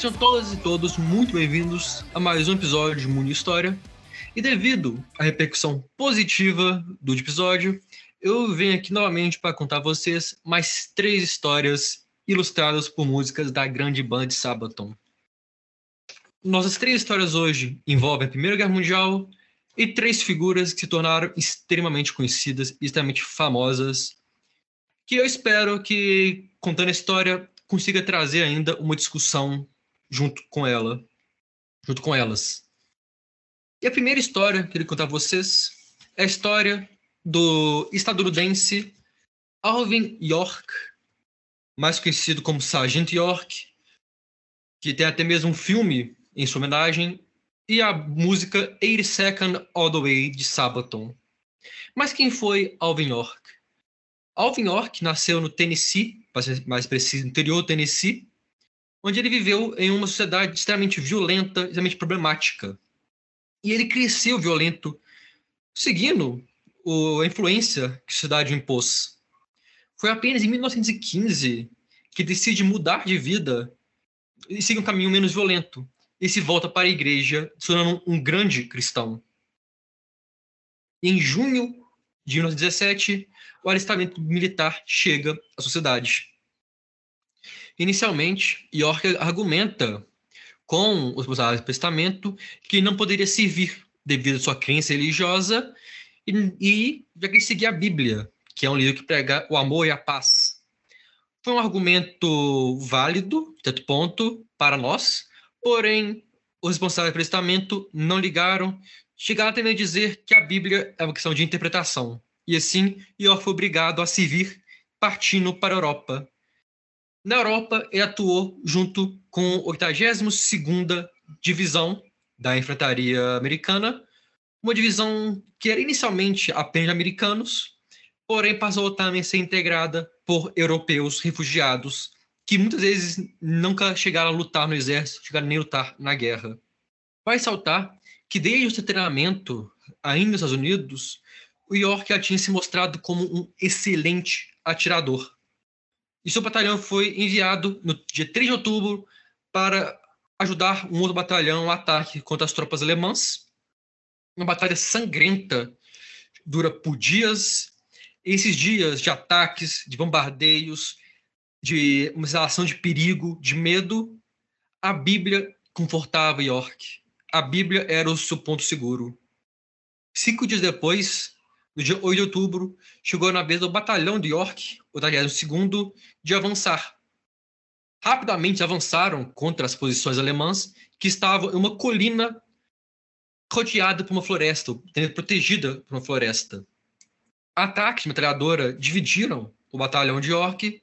Sejam todas e todos muito bem-vindos a mais um episódio de Mundo História. E devido à repercussão positiva do episódio, eu venho aqui novamente para contar a vocês mais três histórias ilustradas por músicas da grande banda Sabaton. Nossas três histórias hoje envolvem a Primeira Guerra Mundial e três figuras que se tornaram extremamente conhecidas e extremamente famosas, que eu espero que, contando a história, consiga trazer ainda uma discussão junto com ela, junto com elas. E a primeira história que eu queria contar a vocês é a história do estadunidense Alvin York, mais conhecido como Sargent York, que tem até mesmo um filme em sua homenagem, e a música 80 Second All the Way de Sabaton. Mas quem foi Alvin York? Alvin York nasceu no Tennessee, mais preciso, no interior do Tennessee, onde ele viveu em uma sociedade extremamente violenta, extremamente problemática. E ele cresceu violento, seguindo o, a influência que a sociedade impôs. Foi apenas em 1915 que decide mudar de vida e seguir um caminho menos violento. E se volta para a igreja, se tornando um grande cristão. Em junho de 1917, o alistamento militar chega à sociedade. Inicialmente, York argumenta com os responsáveis do testamento que não poderia servir devido à sua crença religiosa e, e já que ele seguia a Bíblia, que é um livro que prega o amor e a paz. Foi um argumento válido, certo ponto, para nós, porém, os responsáveis pelo testamento não ligaram, chegaram até a dizer que a Bíblia é uma questão de interpretação. E assim, York foi obrigado a servir partindo para a Europa. Na Europa, ele atuou junto com a 82ª Divisão da Infantaria Americana, uma divisão que era inicialmente apenas americanos, porém passou também a ser integrada por europeus refugiados, que muitas vezes nunca chegaram a lutar no exército, chegaram nem a lutar na guerra. Vai saltar que desde o seu treinamento, ainda nos Estados Unidos, o York já tinha se mostrado como um excelente atirador. E seu batalhão foi enviado no dia 3 de outubro para ajudar um outro batalhão no ataque contra as tropas alemãs. Uma batalha sangrenta, dura por dias. Esses dias de ataques, de bombardeios, de uma sensação de perigo, de medo, a Bíblia confortava York. A Bíblia era o seu ponto seguro. Cinco dias depois, no dia 8 de outubro, chegou na vez do batalhão de York, o 22 de avançar. Rapidamente avançaram contra as posições alemãs, que estavam em uma colina rodeada por uma floresta, protegida por uma floresta. Ataques de metralhadora dividiram o batalhão de York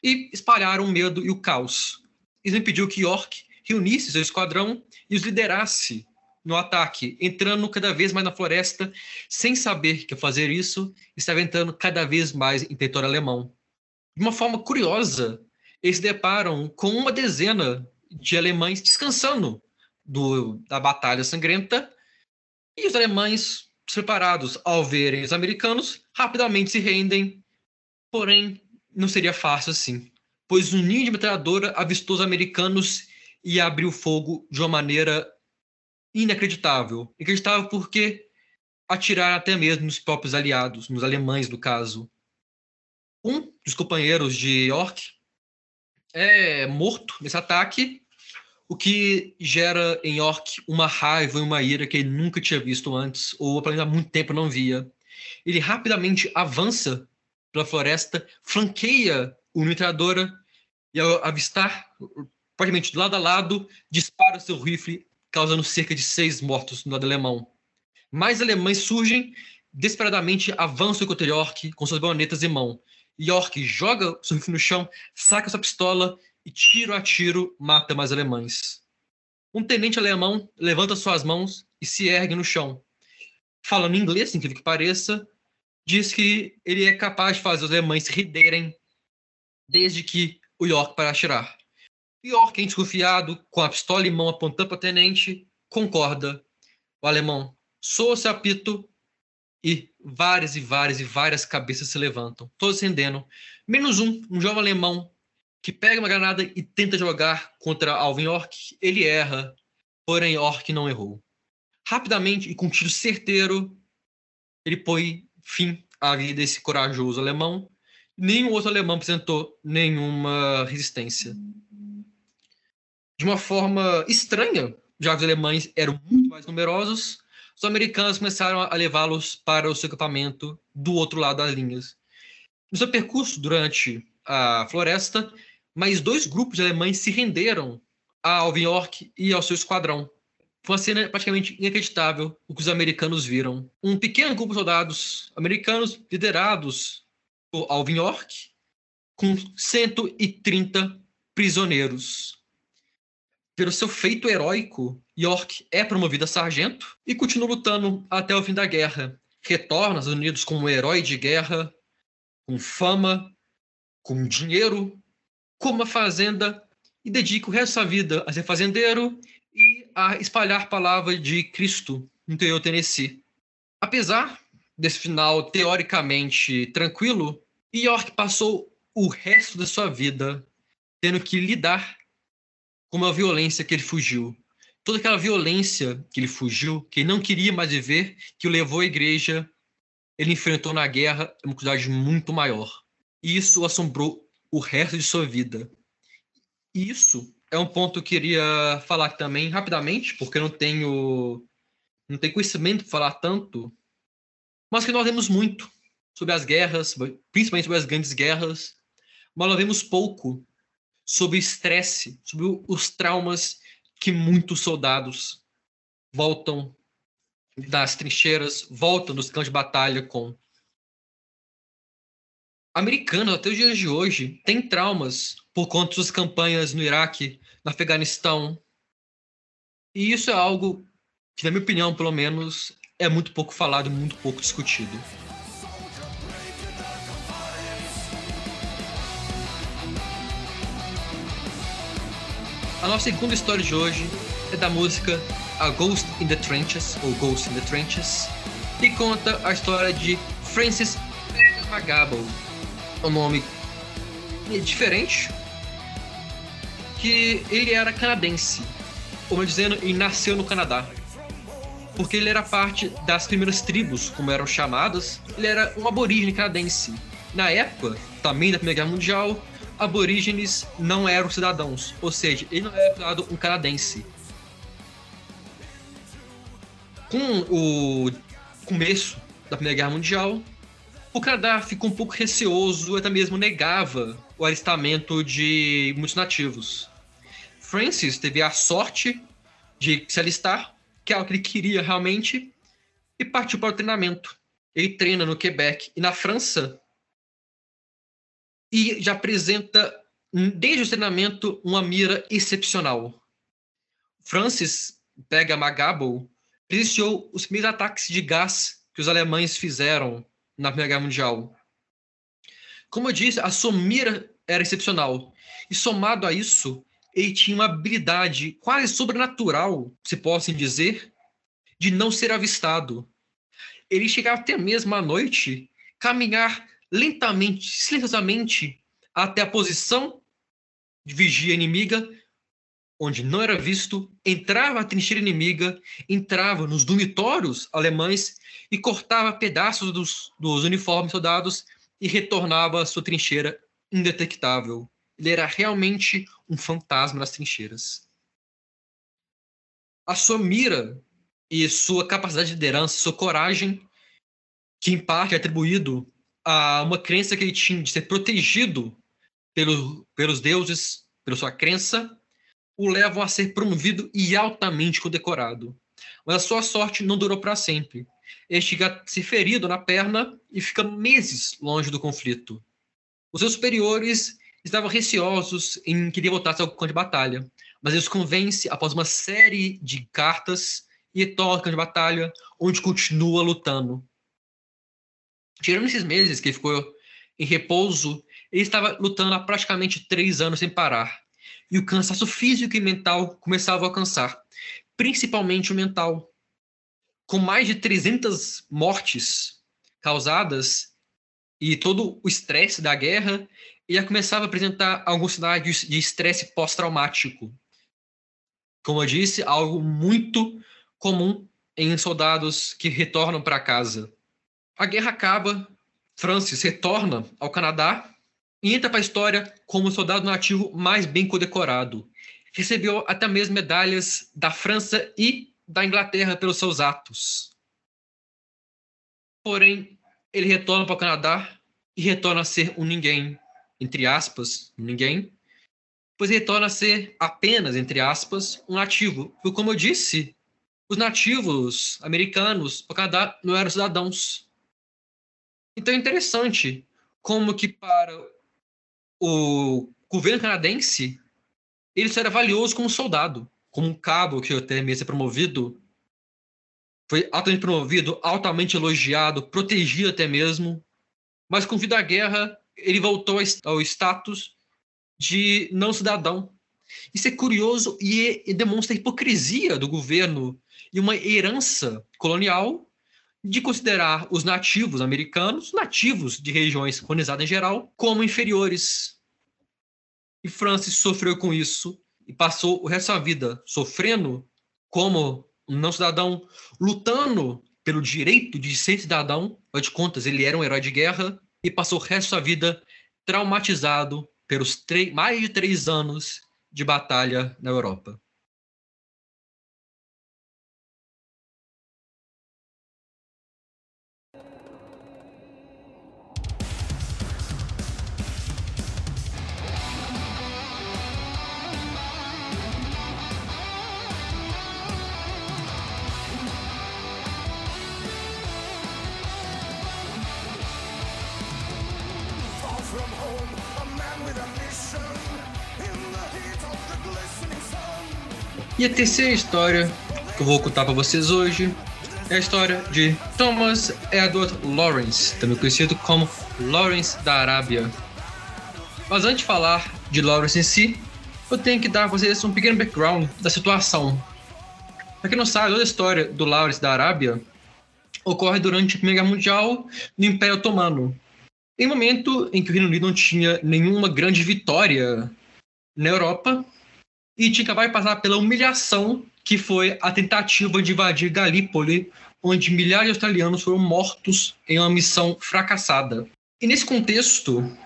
e espalharam o medo e o caos. Isso impediu que York reunisse seu esquadrão e os liderasse no ataque, entrando cada vez mais na floresta, sem saber que fazer isso, estava entrando cada vez mais em território alemão. De uma forma curiosa, eles se deparam com uma dezena de alemães descansando do, da batalha sangrenta, e os alemães, preparados ao verem os americanos, rapidamente se rendem, porém não seria fácil assim, pois um ninho de metralhadora avistou os americanos e abriu fogo de uma maneira inacreditável. Inacreditável porque atiraram até mesmo nos próprios aliados, nos alemães, no caso. Um dos companheiros de York é morto nesse ataque, o que gera em York uma raiva e uma ira que ele nunca tinha visto antes, ou pelo menos há muito tempo não via. Ele rapidamente avança pela floresta, flanqueia o metralhadora e ao avistar, praticamente lado a lado, dispara seu rifle causando cerca de seis mortos no lado alemão. Mais alemães surgem, desesperadamente avançam contra York com suas baionetas em mão. York joga seu rifle no chão, saca sua pistola e, tiro a tiro, mata mais alemães. Um tenente alemão levanta suas mãos e se ergue no chão. Falando inglês, incrível que pareça, diz que ele é capaz de fazer os alemães se renderem desde que o York para atirar. York, desconfiado, com a pistola em mão apontando para o tenente, concorda. O alemão soa seu apito e várias e várias e várias cabeças se levantam, todos rendendo, menos um, um jovem alemão que pega uma granada e tenta jogar contra Alvin Orc. Ele erra, porém Orc não errou. Rapidamente e com um tiro certeiro, ele põe fim à vida desse corajoso alemão. Nenhum outro alemão apresentou nenhuma resistência. De uma forma estranha, já que os alemães eram muito mais numerosos, os americanos começaram a levá-los para o seu acampamento do outro lado das linhas. No seu percurso durante a floresta, mais dois grupos de alemães se renderam a Alvin York e ao seu esquadrão. Foi uma cena praticamente inacreditável o que os americanos viram. Um pequeno grupo de soldados americanos, liderados por Alvin York, com 130 prisioneiros. Pelo seu feito heróico, York é promovido a sargento e continua lutando até o fim da guerra. Retorna aos Unidos como um herói de guerra, com fama, com dinheiro, com uma fazenda e dedica o resto da sua vida a ser fazendeiro e a espalhar palavra de Cristo no interior Tennessee. Apesar desse final teoricamente tranquilo, York passou o resto da sua vida tendo que lidar com uma violência que ele fugiu. Toda aquela violência que ele fugiu, que ele não queria mais viver, que o levou à igreja, ele enfrentou na guerra uma quantidade muito maior. E isso assombrou o resto de sua vida. E isso é um ponto que eu queria falar também rapidamente, porque eu não tenho não tenho conhecimento para falar tanto, mas que nós vemos muito sobre as guerras, principalmente sobre as grandes guerras, mas nós vemos pouco sobre o estresse, sobre os traumas que muitos soldados voltam das trincheiras, voltam dos campos de batalha com. Americanos, até os dias de hoje, têm traumas por conta das campanhas no Iraque, no Afeganistão. E isso é algo que, na minha opinião, pelo menos, é muito pouco falado, muito pouco discutido. A nossa segunda história de hoje é da música A Ghost in the Trenches, ou Ghost in the Trenches, e conta a história de Francis Magabo. É um nome diferente, que ele era canadense, como dizendo, ele nasceu no Canadá. Porque ele era parte das primeiras tribos, como eram chamadas, ele era um aborígene canadense. Na época, também da Primeira Guerra Mundial, aborígenes não eram cidadãos, ou seja, ele não era considerado um canadense. Com o começo da Primeira Guerra Mundial, o Canadá ficou um pouco receoso, até mesmo negava o alistamento de muitos nativos. Francis teve a sorte de se alistar, que é o que ele queria realmente, e partiu para o treinamento. Ele treina no Quebec e na França e já apresenta, desde o treinamento, uma mira excepcional. Francis pega Magabo, presenciou os primeiros ataques de gás que os alemães fizeram na Primeira Guerra Mundial. Como eu disse, a sua mira era excepcional. E somado a isso, ele tinha uma habilidade quase sobrenatural, se possam dizer, de não ser avistado. Ele chegava até mesmo à noite caminhar lentamente, silenciosamente, até a posição de vigia inimiga, onde não era visto, entrava a trincheira inimiga, entrava nos dormitórios alemães e cortava pedaços dos, dos uniformes soldados e retornava à sua trincheira indetectável. Ele era realmente um fantasma nas trincheiras. A sua mira e sua capacidade de liderança, sua coragem, que em parte é atribuído a uma crença que ele tinha de ser protegido pelo, pelos deuses, pela sua crença, o levam a ser promovido e altamente condecorado. Mas a sua sorte não durou para sempre. Ele chega a se ferido na perna e fica meses longe do conflito. Os seus superiores estavam receosos em querer voltar ao campo de batalha, mas ele os convence após uma série de cartas e retorna ao campo de batalha, onde continua lutando. Tirando esses meses que ele ficou em repouso, ele estava lutando há praticamente três anos sem parar. E o cansaço físico e mental começava a alcançar, principalmente o mental. Com mais de 300 mortes causadas e todo o estresse da guerra, ele já começava a apresentar alguns sinais de estresse pós-traumático. Como eu disse, algo muito comum em soldados que retornam para casa. A guerra acaba, Francis retorna ao Canadá e entra para a história como o soldado nativo mais bem condecorado. Recebeu até mesmo medalhas da França e da Inglaterra pelos seus atos. Porém, ele retorna para o Canadá e retorna a ser um ninguém, entre aspas, ninguém, pois retorna a ser apenas, entre aspas, um nativo. Porque, como eu disse, os nativos americanos do Canadá não eram cidadãos. Então é interessante como que para o governo canadense ele só era valioso como soldado, como um cabo que até mesmo ser promovido, foi altamente promovido, altamente elogiado, protegido até mesmo, mas com vida à guerra ele voltou ao status de não cidadão. Isso é curioso e demonstra a hipocrisia do governo e uma herança colonial de considerar os nativos americanos, nativos de regiões colonizadas em geral, como inferiores. E Francis sofreu com isso e passou o resto da vida sofrendo como um não cidadão, lutando pelo direito de ser cidadão. Afinal de contas, ele era um herói de guerra e passou o resto da vida traumatizado pelos mais de três anos de batalha na Europa. E a terceira história que eu vou contar para vocês hoje é a história de Thomas Edward Lawrence, também conhecido como Lawrence da Arábia. Mas antes de falar de Lawrence em si, eu tenho que dar para vocês um pequeno background da situação. Para quem não sabe, toda a história do Lawrence da Arábia ocorre durante a Primeira Guerra Mundial no Império Otomano. Em um momento em que o Reino Unido não tinha nenhuma grande vitória na Europa e acabado de passar pela humilhação que foi a tentativa de invadir Galípoli, onde milhares de australianos foram mortos em uma missão fracassada. E nesse contexto,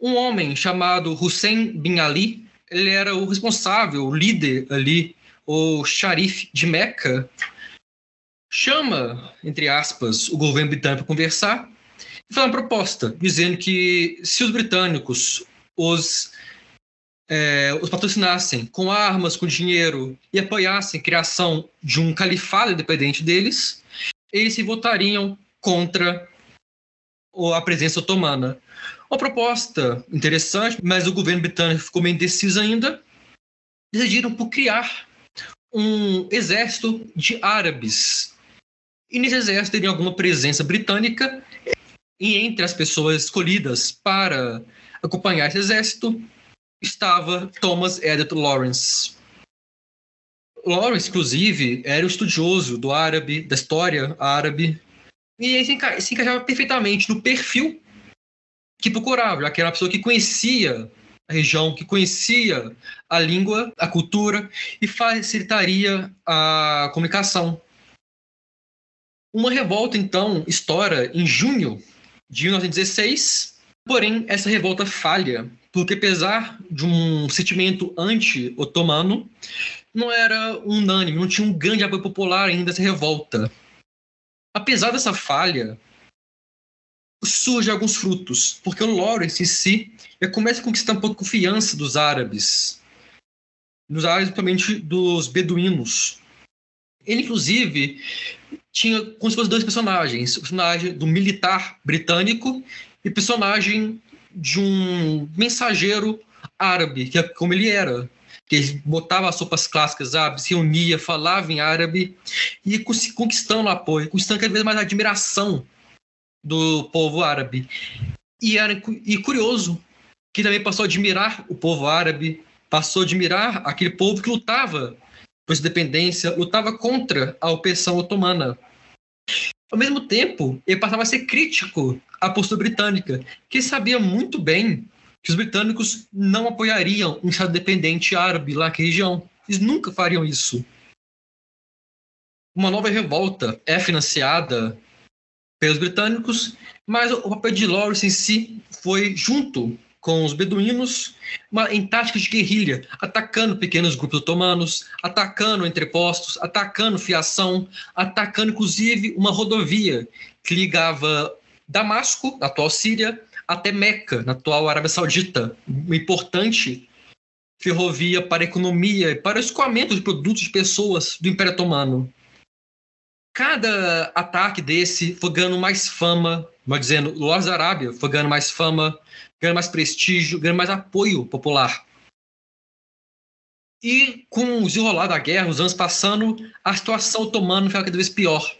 um homem chamado Hussein bin Ali, ele era o responsável, o líder ali, o xerife de Meca, chama, entre aspas, o governo britânico para conversar e faz uma proposta, dizendo que se os britânicos os, é, os patrocinassem com armas, com dinheiro e apoiassem a criação de um califado independente deles, eles se votariam contra a presença otomana. Uma proposta interessante, mas o governo britânico ficou meio indeciso ainda. Decidiram por criar um exército de árabes. E nesse exército teria alguma presença britânica e entre as pessoas escolhidas para acompanhar esse exército estava Thomas Edward Lawrence. Lawrence, inclusive, era o estudioso do árabe, da história árabe, e ele se encaixava perfeitamente no perfil que procurava, já que era uma pessoa que conhecia a região, que conhecia a língua, a cultura e facilitaria a comunicação. Uma revolta, então, estoura em junho de 1916, porém, essa revolta falha, porque apesar de um sentimento anti-otomano, não era unânime, não tinha um grande apoio popular ainda essa revolta. Apesar dessa falha, surgem alguns frutos, porque o Lawrence em si começa a conquistar um pouco a confiança dos árabes, dos árabes, principalmente dos beduínos. Ele, inclusive, tinha se fossem dois personagens: o personagem do militar britânico e o personagem de um mensageiro árabe, que é como ele era. Que botava as roupas clássicas árabes, se reunia, falava em árabe e conquistando apoio, conquistando cada vez mais a admiração do povo árabe. E, era, e curioso que também passou a admirar o povo árabe, passou a admirar aquele povo que lutava por sua independência, lutava contra a opressão otomana. Ao mesmo tempo, ele passava a ser crítico à postura britânica, que sabia muito bem que os britânicos não apoiariam um Estado dependente árabe lá naquela região. Eles nunca fariam isso. Uma nova revolta é financiada pelos britânicos, mas o papel de Lawrence em si foi junto com os beduínos em táticas de guerrilha, atacando pequenos grupos otomanos, atacando entrepostos, atacando fiação, atacando inclusive uma rodovia que ligava Damasco, na atual Síria, até Meca, na atual Arábia Saudita. Uma importante ferrovia para a economia e para o escoamento de produtos de pessoas do Império Otomano. Cada ataque desse foi ganhando mais fama, mas dizendo, Lords da Arábia foi ganhando mais fama, ganhando mais prestígio, ganhando mais apoio popular. E com o desenrolar da guerra, os anos passando, a situação otomana ficava cada vez pior.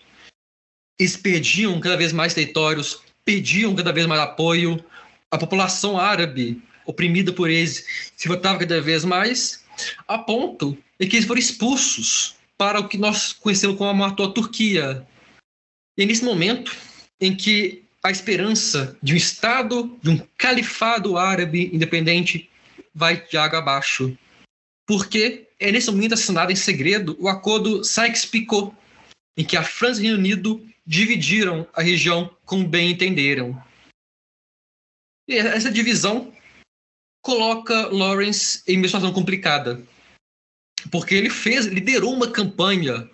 Eles perdiam cada vez mais territórios, pediam cada vez mais apoio, a população árabe, oprimida por eles, se votava cada vez mais, a ponto de que eles foram expulsos para o que nós conhecemos como a atual Turquia. E é nesse momento em que a esperança de um Estado, de um califado árabe independente, vai de água abaixo. Porque é nesse momento assinado em segredo o acordo Sykes-Picot, em que a França e o Reino Unido dividiram a região como bem entenderam. E essa divisão coloca Lawrence em uma situação complicada, porque ele fez, liderou uma campanha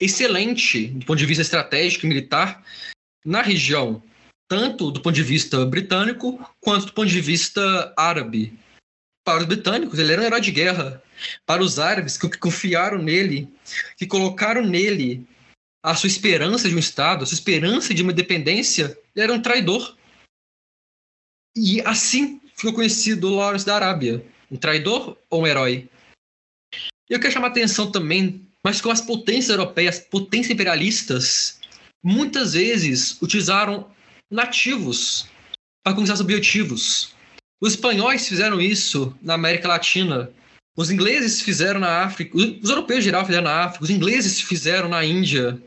excelente do ponto de vista estratégico e militar na região tanto do ponto de vista britânico quanto do ponto de vista árabe. Para os britânicos, ele era um herói de guerra. Para os árabes, que confiaram nele, que colocaram nele a sua esperança de um Estado, a sua esperança de uma independência, ele era um traidor. E assim ficou conhecido Lawrence da Arábia. Um traidor ou um herói? Eu quero chamar a atenção também, mas com as potências europeias, potências imperialistas, muitas vezes utilizaram nativos para conquistar seus objetivos. Os espanhóis fizeram isso na América Latina. Os ingleses fizeram na África. Os europeus em geral fizeram na África. Os ingleses fizeram na Índia.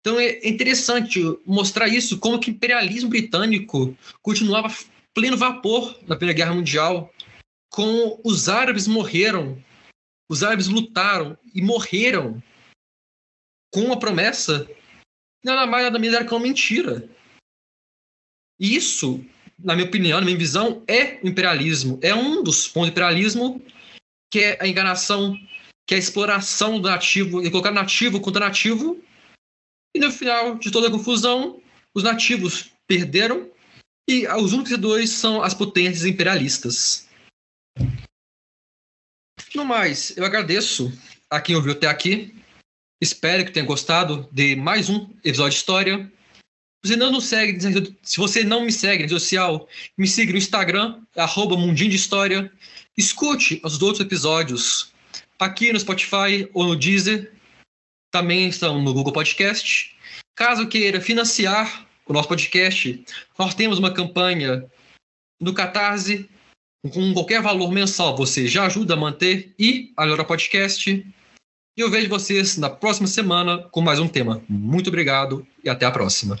Então é interessante mostrar isso, como que o imperialismo britânico continuava pleno vapor na Primeira Guerra Mundial, como os árabes morreram, os árabes lutaram e morreram com uma promessa, nada mais nada menos era que uma mentira. Isso, na minha opinião, na minha visão, é o imperialismo. É um dos pontos do imperialismo, que é a enganação, que é a exploração do nativo, e colocar nativo contra nativo. E no final de toda a confusão, os nativos perderam e os únicos dois são as potências imperialistas. No mais, eu agradeço a quem ouviu até aqui. Espero que tenha gostado de mais um episódio de história. Você não nos segue, se você não me segue na rede social, me siga no Instagram, arroba Mundinho de História. Escute os outros episódios aqui no Spotify ou no Deezer. Também estão no Google Podcast. Caso queira financiar o nosso podcast, nós temos uma campanha no Catarse. Com qualquer valor mensal, você já ajuda a manter e a melhorar o podcast. E eu vejo vocês na próxima semana com mais um tema. Muito obrigado e até a próxima.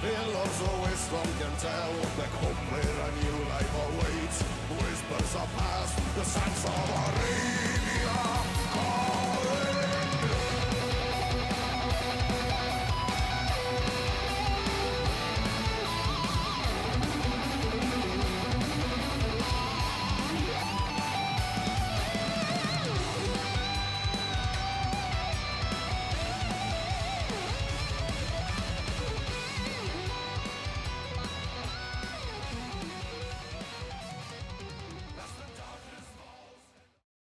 Billows of wisdom can tell. Back hope where a new life awaits Whispers of past, the sands of Arabia.